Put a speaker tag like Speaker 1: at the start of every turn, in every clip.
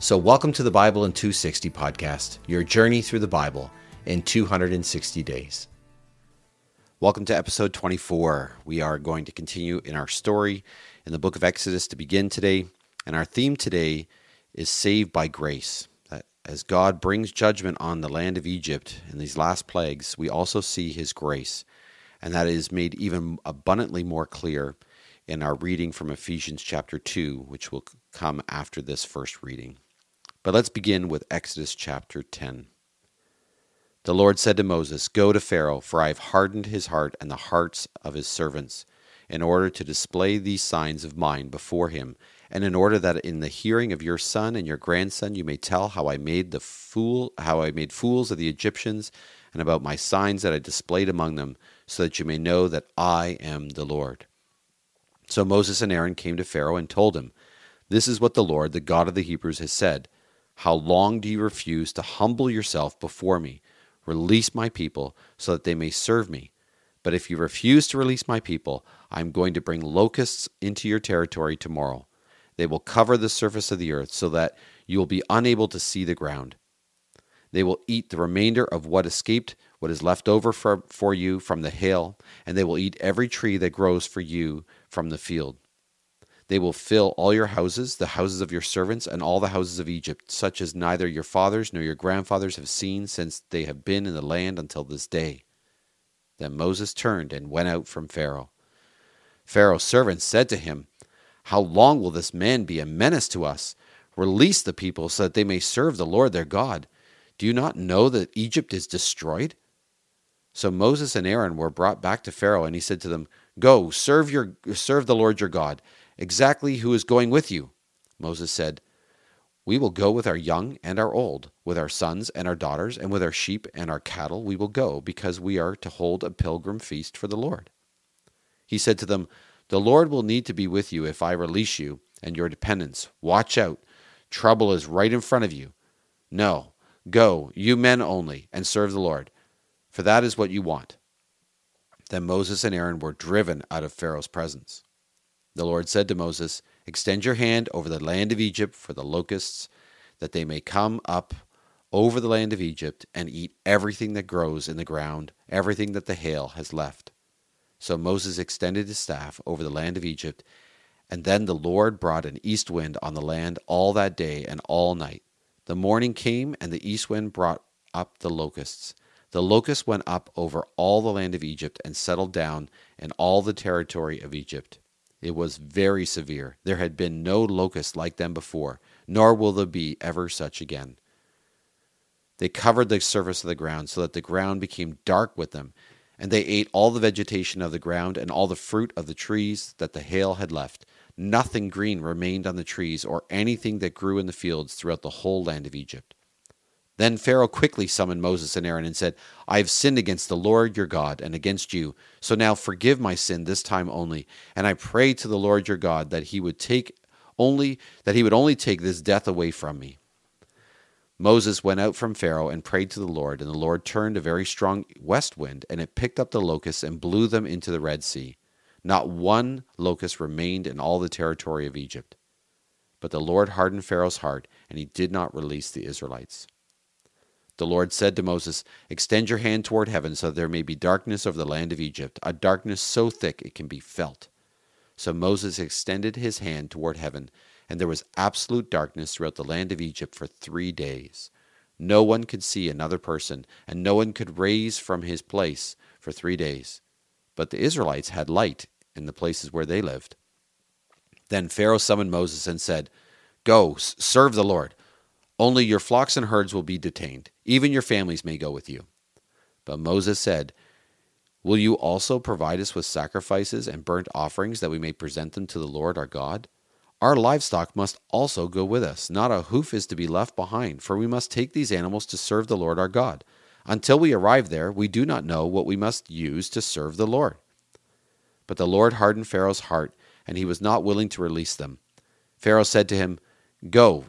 Speaker 1: So, welcome to the Bible in 260 podcast, your journey through the Bible in 260 days. Welcome to episode 24. We are going to continue in our story in the book of Exodus to begin today, and our theme today is saved by grace. As God brings judgment on the land of Egypt in these last plagues, we also see his grace, and that is made even abundantly more clear in our reading from Ephesians chapter 2, which will come after this first reading. But let's begin with Exodus chapter 10. The Lord said to Moses, Go to Pharaoh, for I have hardened his heart and the hearts of his servants, in order to display these signs of mine before him, and in order that in the hearing of your son and your grandson you may tell how I made the fool how I made fools of the Egyptians, and about my signs that I displayed among them, so that you may know that I am the Lord. So Moses and Aaron came to Pharaoh and told him, This is what the Lord, the God of the Hebrews, has said. How long do you refuse to humble yourself before me? Release my people so that they may serve me. But if you refuse to release my people, I am going to bring locusts into your territory tomorrow. They will cover the surface of the earth so that you will be unable to see the ground. They will eat the remainder of what escaped, what is left over for, for you from the hail, and they will eat every tree that grows for you from the field. They will fill all your houses, the houses of your servants, and all the houses of Egypt, such as neither your fathers nor your grandfathers have seen since they have been in the land until this day. Then Moses turned and went out from Pharaoh. Pharaoh's servants said to him, How long will this man be a menace to us? Release the people so that they may serve the Lord their God. Do you not know that Egypt is destroyed? So Moses and Aaron were brought back to Pharaoh, and he said to them, Go, serve your serve the Lord your God. Exactly who is going with you? Moses said, We will go with our young and our old, with our sons and our daughters, and with our sheep and our cattle we will go, because we are to hold a pilgrim feast for the Lord. He said to them, The Lord will need to be with you if I release you and your dependents. Watch out. Trouble is right in front of you. No, go, you men only, and serve the Lord, for that is what you want. Then Moses and Aaron were driven out of Pharaoh's presence. The Lord said to Moses, Extend your hand over the land of Egypt for the locusts, that they may come up over the land of Egypt and eat everything that grows in the ground, everything that the hail has left. So Moses extended his staff over the land of Egypt, and then the Lord brought an east wind on the land all that day and all night. The morning came, and the east wind brought up the locusts. The locusts went up over all the land of Egypt and settled down in all the territory of Egypt. It was very severe. There had been no locust like them before, nor will there be ever such again. They covered the surface of the ground so that the ground became dark with them, and they ate all the vegetation of the ground and all the fruit of the trees that the hail had left. Nothing green remained on the trees or anything that grew in the fields throughout the whole land of Egypt. Then Pharaoh quickly summoned Moses and Aaron and said, I have sinned against the Lord your God and against you. So now forgive my sin this time only. And I pray to the Lord your God that he would take only that he would only take this death away from me. Moses went out from Pharaoh and prayed to the Lord, and the Lord turned a very strong west wind, and it picked up the locusts and blew them into the Red Sea. Not one locust remained in all the territory of Egypt. But the Lord hardened Pharaoh's heart, and he did not release the Israelites. The Lord said to Moses, Extend your hand toward heaven so that there may be darkness over the land of Egypt, a darkness so thick it can be felt. So Moses extended his hand toward heaven, and there was absolute darkness throughout the land of Egypt for three days. No one could see another person, and no one could raise from his place for three days. But the Israelites had light in the places where they lived. Then Pharaoh summoned Moses and said, Go, serve the Lord. Only your flocks and herds will be detained. Even your families may go with you. But Moses said, Will you also provide us with sacrifices and burnt offerings that we may present them to the Lord our God? Our livestock must also go with us. Not a hoof is to be left behind, for we must take these animals to serve the Lord our God. Until we arrive there, we do not know what we must use to serve the Lord. But the Lord hardened Pharaoh's heart, and he was not willing to release them. Pharaoh said to him, Go,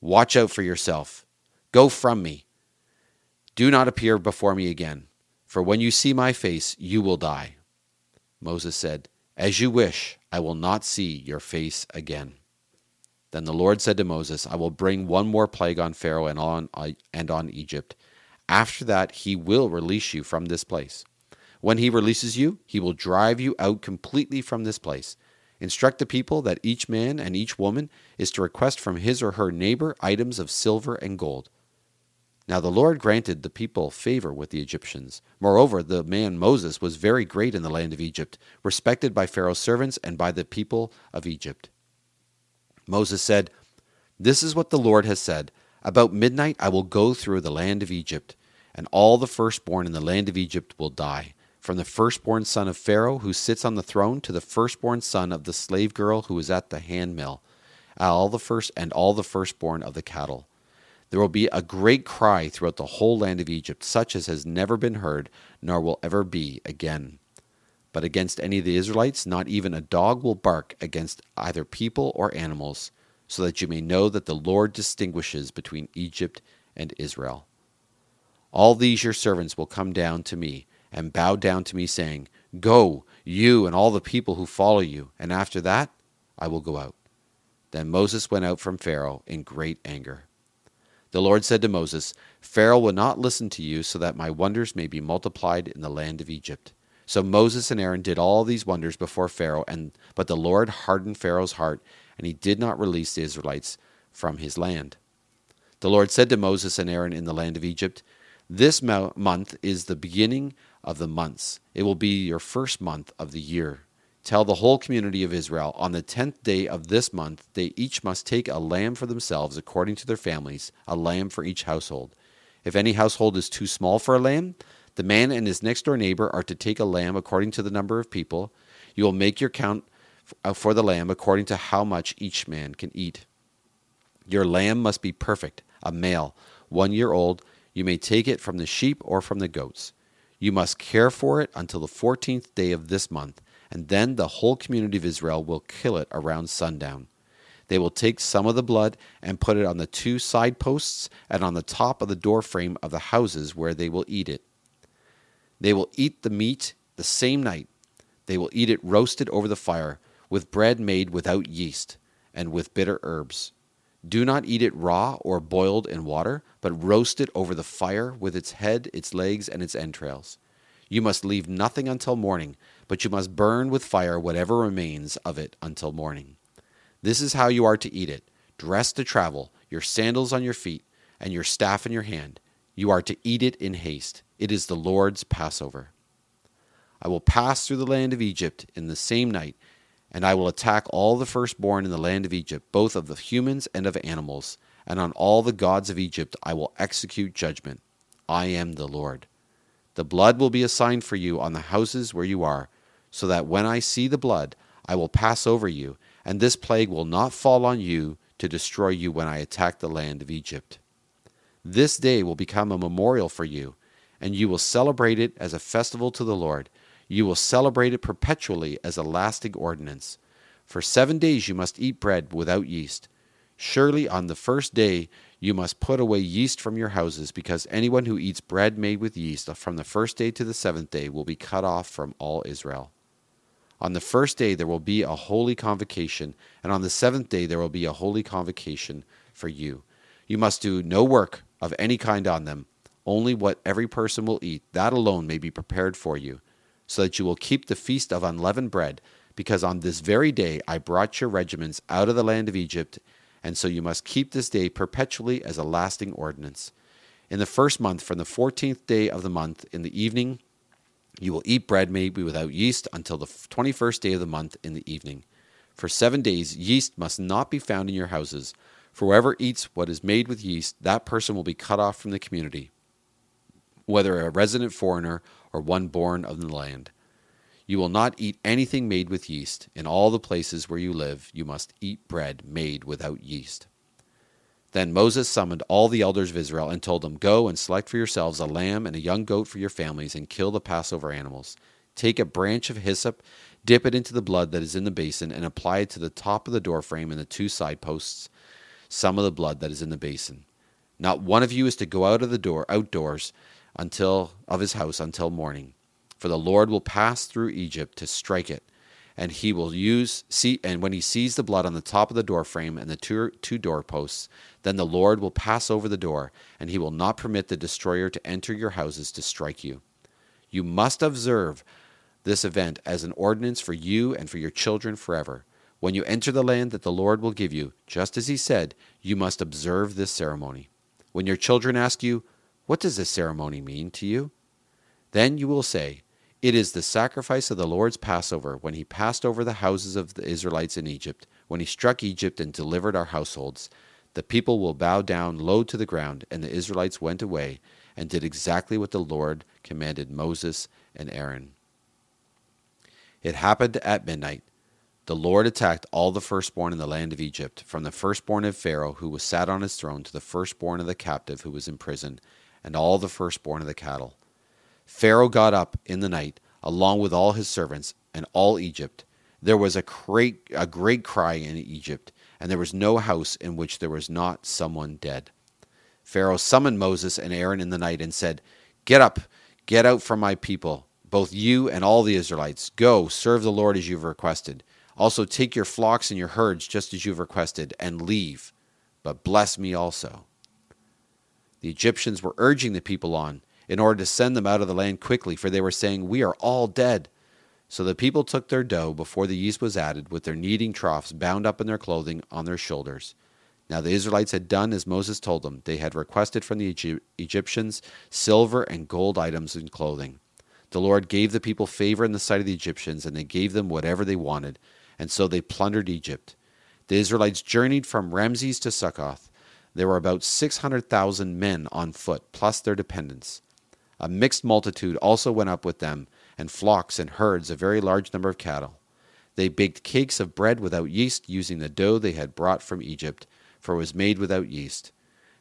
Speaker 1: watch out for yourself. Go from me. Do not appear before me again, for when you see my face, you will die. Moses said, As you wish, I will not see your face again. Then the Lord said to Moses, I will bring one more plague on Pharaoh and on, uh, and on Egypt. After that, he will release you from this place. When he releases you, he will drive you out completely from this place. Instruct the people that each man and each woman is to request from his or her neighbor items of silver and gold. Now the Lord granted the people favor with the Egyptians. Moreover, the man Moses was very great in the land of Egypt, respected by Pharaoh's servants and by the people of Egypt. Moses said, This is what the Lord has said About midnight I will go through the land of Egypt, and all the firstborn in the land of Egypt will die, from the firstborn son of Pharaoh who sits on the throne to the firstborn son of the slave girl who is at the handmill, all the first and all the firstborn of the cattle. There will be a great cry throughout the whole land of Egypt, such as has never been heard, nor will ever be again. But against any of the Israelites, not even a dog will bark against either people or animals, so that you may know that the Lord distinguishes between Egypt and Israel. All these your servants will come down to me and bowed down to me, saying, Go, you and all the people who follow you, and after that I will go out. Then Moses went out from Pharaoh in great anger. The Lord said to Moses, Pharaoh will not listen to you, so that my wonders may be multiplied in the land of Egypt. So Moses and Aaron did all these wonders before Pharaoh, and but the Lord hardened Pharaoh's heart, and he did not release the Israelites from his land. The Lord said to Moses and Aaron in the land of Egypt, This month is the beginning of the months. It will be your first month of the year. Tell the whole community of Israel, on the tenth day of this month, they each must take a lamb for themselves according to their families, a lamb for each household. If any household is too small for a lamb, the man and his next door neighbor are to take a lamb according to the number of people. You will make your count uh, for the lamb according to how much each man can eat. Your lamb must be perfect, a male, one year old. You may take it from the sheep or from the goats. You must care for it until the fourteenth day of this month, and then the whole community of Israel will kill it around sundown. They will take some of the blood and put it on the two side posts and on the top of the door frame of the houses where they will eat it. They will eat the meat the same night. They will eat it roasted over the fire, with bread made without yeast, and with bitter herbs. Do not eat it raw or boiled in water, but roast it over the fire with its head, its legs, and its entrails. You must leave nothing until morning, but you must burn with fire whatever remains of it until morning. This is how you are to eat it dressed to travel, your sandals on your feet, and your staff in your hand. You are to eat it in haste. It is the Lord's Passover. I will pass through the land of Egypt in the same night, and I will attack all the firstborn in the land of Egypt, both of the humans and of animals, and on all the gods of Egypt I will execute judgment. I am the Lord. The blood will be a sign for you on the houses where you are, so that when I see the blood, I will pass over you, and this plague will not fall on you to destroy you when I attack the land of Egypt. This day will become a memorial for you, and you will celebrate it as a festival to the Lord. You will celebrate it perpetually as a lasting ordinance. For seven days you must eat bread without yeast. Surely on the first day you must put away yeast from your houses, because anyone who eats bread made with yeast from the first day to the seventh day will be cut off from all Israel. On the first day there will be a holy convocation, and on the seventh day there will be a holy convocation for you. You must do no work of any kind on them, only what every person will eat, that alone may be prepared for you, so that you will keep the feast of unleavened bread, because on this very day I brought your regiments out of the land of Egypt, and so you must keep this day perpetually as a lasting ordinance. In the first month, from the fourteenth day of the month, in the evening, you will eat bread made without yeast until the twenty first day of the month in the evening. For seven days yeast must not be found in your houses for whoever eats what is made with yeast, that person will be cut off from the community, whether a resident foreigner or one born of the land. You will not eat anything made with yeast. In all the places where you live, you must eat bread made without yeast. Then Moses summoned all the elders of Israel and told them, Go and select for yourselves a lamb and a young goat for your families, and kill the Passover animals. Take a branch of hyssop, dip it into the blood that is in the basin, and apply it to the top of the doorframe and the two side posts, some of the blood that is in the basin. Not one of you is to go out of the door outdoors until of his house until morning, for the Lord will pass through Egypt to strike it and he will use see and when he sees the blood on the top of the door frame and the two, two doorposts then the lord will pass over the door and he will not permit the destroyer to enter your houses to strike you. You must observe this event as an ordinance for you and for your children forever. When you enter the land that the lord will give you just as he said you must observe this ceremony. When your children ask you what does this ceremony mean to you then you will say it is the sacrifice of the Lord's Passover when he passed over the houses of the Israelites in Egypt, when he struck Egypt and delivered our households. The people will bow down low to the ground, and the Israelites went away and did exactly what the Lord commanded Moses and Aaron. It happened at midnight. The Lord attacked all the firstborn in the land of Egypt, from the firstborn of Pharaoh who was sat on his throne to the firstborn of the captive who was in prison, and all the firstborn of the cattle. Pharaoh got up in the night, along with all his servants and all Egypt. There was a great, a great cry in Egypt, and there was no house in which there was not someone dead. Pharaoh summoned Moses and Aaron in the night and said, Get up, get out from my people, both you and all the Israelites. Go, serve the Lord as you've requested. Also take your flocks and your herds just as you've requested, and leave, but bless me also. The Egyptians were urging the people on in order to send them out of the land quickly, for they were saying, We are all dead. So the people took their dough before the yeast was added, with their kneading troughs bound up in their clothing on their shoulders. Now the Israelites had done as Moses told them. They had requested from the Egyptians silver and gold items and clothing. The Lord gave the people favor in the sight of the Egyptians, and they gave them whatever they wanted, and so they plundered Egypt. The Israelites journeyed from Ramses to Succoth. There were about 600,000 men on foot, plus their dependents. A mixed multitude also went up with them, and flocks and herds, a very large number of cattle. They baked cakes of bread without yeast, using the dough they had brought from Egypt, for it was made without yeast.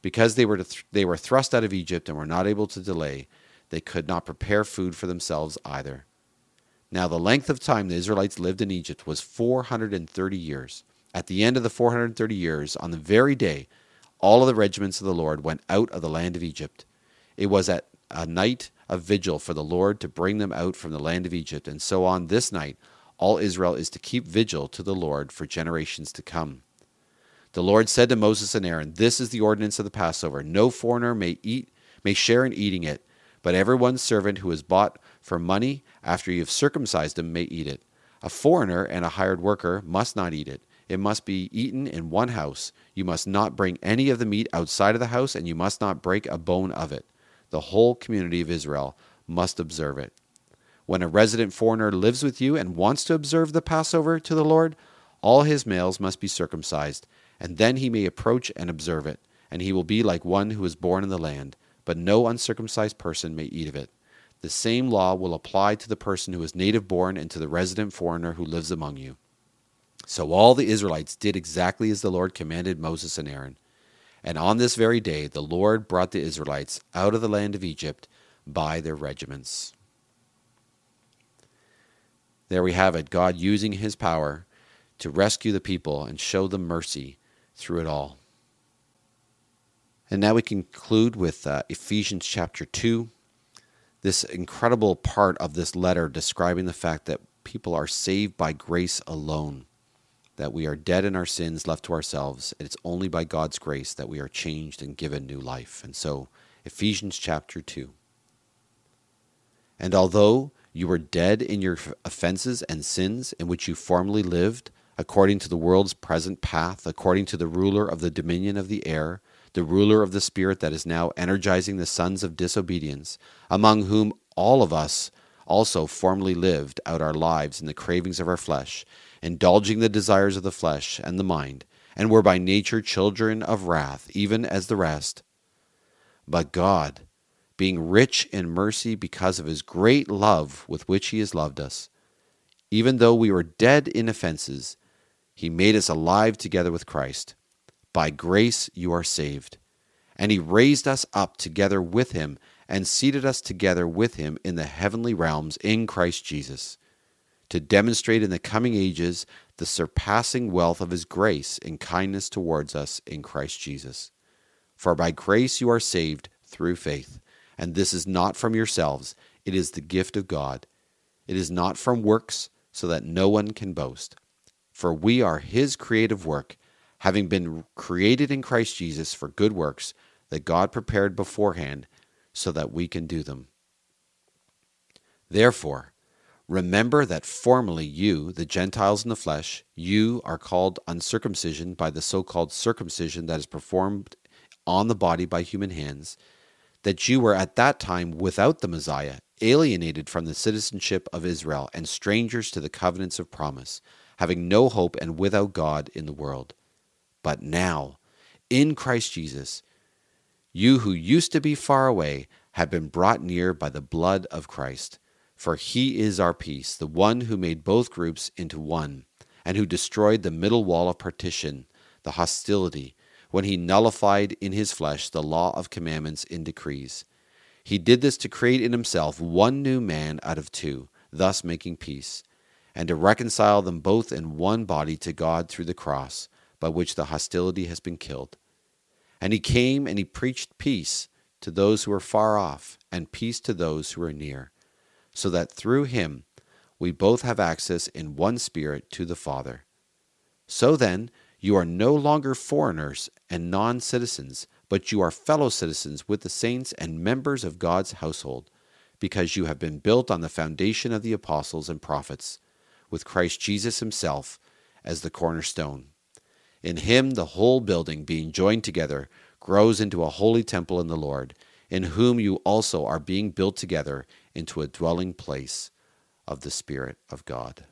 Speaker 1: Because they were, th- they were thrust out of Egypt and were not able to delay, they could not prepare food for themselves either. Now, the length of time the Israelites lived in Egypt was 430 years. At the end of the 430 years, on the very day, all of the regiments of the Lord went out of the land of Egypt. It was at a night of vigil for the Lord to bring them out from the land of Egypt. And so on this night, all Israel is to keep vigil to the Lord for generations to come. The Lord said to Moses and Aaron, This is the ordinance of the Passover. No foreigner may eat, may share in eating it, but everyone's servant who is bought for money after you have circumcised him may eat it. A foreigner and a hired worker must not eat it. It must be eaten in one house. You must not bring any of the meat outside of the house, and you must not break a bone of it the whole community of Israel must observe it. When a resident foreigner lives with you and wants to observe the Passover to the Lord, all his males must be circumcised, and then he may approach and observe it, and he will be like one who is born in the land, but no uncircumcised person may eat of it. The same law will apply to the person who is native born and to the resident foreigner who lives among you. So all the Israelites did exactly as the Lord commanded Moses and Aaron. And on this very day, the Lord brought the Israelites out of the land of Egypt by their regiments. There we have it God using his power to rescue the people and show them mercy through it all. And now we conclude with uh, Ephesians chapter 2, this incredible part of this letter describing the fact that people are saved by grace alone that we are dead in our sins, left to ourselves, and it's only by God's grace that we are changed and given new life. And so, Ephesians chapter 2. And although you were dead in your offenses and sins in which you formerly lived, according to the world's present path, according to the ruler of the dominion of the air, the ruler of the spirit that is now energizing the sons of disobedience, among whom all of us also formerly lived out our lives in the cravings of our flesh indulging the desires of the flesh and the mind, and were by nature children of wrath, even as the rest. But God, being rich in mercy because of his great love with which he has loved us, even though we were dead in offenses, he made us alive together with Christ. by grace you are saved. And he raised us up together with him and seated us together with him in the heavenly realms in Christ Jesus, to demonstrate in the coming ages the surpassing wealth of his grace and kindness towards us in Christ Jesus. For by grace you are saved through faith, and this is not from yourselves, it is the gift of God. It is not from works, so that no one can boast. For we are his creative work having been created in Christ Jesus for good works that God prepared beforehand so that we can do them. Therefore, remember that formerly you, the Gentiles in the flesh, you are called uncircumcision by the so called circumcision that is performed on the body by human hands, that you were at that time without the Messiah, alienated from the citizenship of Israel, and strangers to the covenants of promise, having no hope and without God in the world. But now, in Christ Jesus, you who used to be far away have been brought near by the blood of Christ. For he is our peace, the one who made both groups into one, and who destroyed the middle wall of partition, the hostility, when he nullified in his flesh the law of commandments in decrees. He did this to create in himself one new man out of two, thus making peace, and to reconcile them both in one body to God through the cross by which the hostility has been killed. And he came and he preached peace to those who are far off, and peace to those who are near, so that through him we both have access in one spirit to the Father. So then, you are no longer foreigners and non citizens, but you are fellow citizens with the saints and members of God's household, because you have been built on the foundation of the apostles and prophets, with Christ Jesus himself as the cornerstone in him, the whole building, being joined together, grows into a holy temple in the Lord, in whom you also are being built together into a dwelling place of the Spirit of God.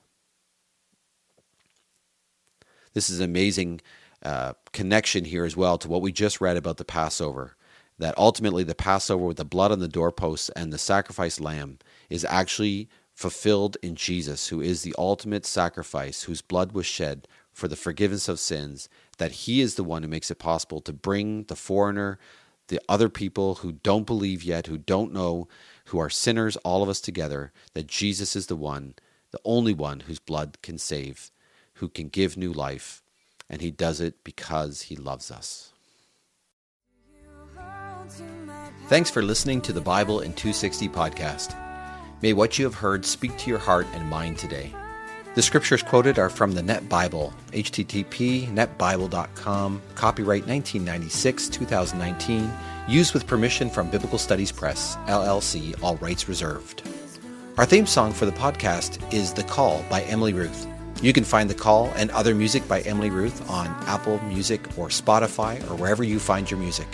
Speaker 1: This is an amazing uh, connection here as well to what we just read about the Passover. That ultimately the Passover with the blood on the doorposts and the sacrificed lamb is actually fulfilled in Jesus, who is the ultimate sacrifice, whose blood was shed for the forgiveness of sins, that He is the one who makes it possible to bring the foreigner, the other people who don't believe yet, who don't know, who are sinners, all of us together, that Jesus is the one, the only one whose blood can save, who can give new life, and He does it because He loves us. Thanks for listening to the Bible in 260 podcast. May what you have heard speak to your heart and mind today. The scriptures quoted are from the Net Bible, http netbible.com, copyright 1996 2019, used with permission from Biblical Studies Press, LLC, all rights reserved. Our theme song for the podcast is The Call by Emily Ruth. You can find The Call and other music by Emily Ruth on Apple Music or Spotify or wherever you find your music.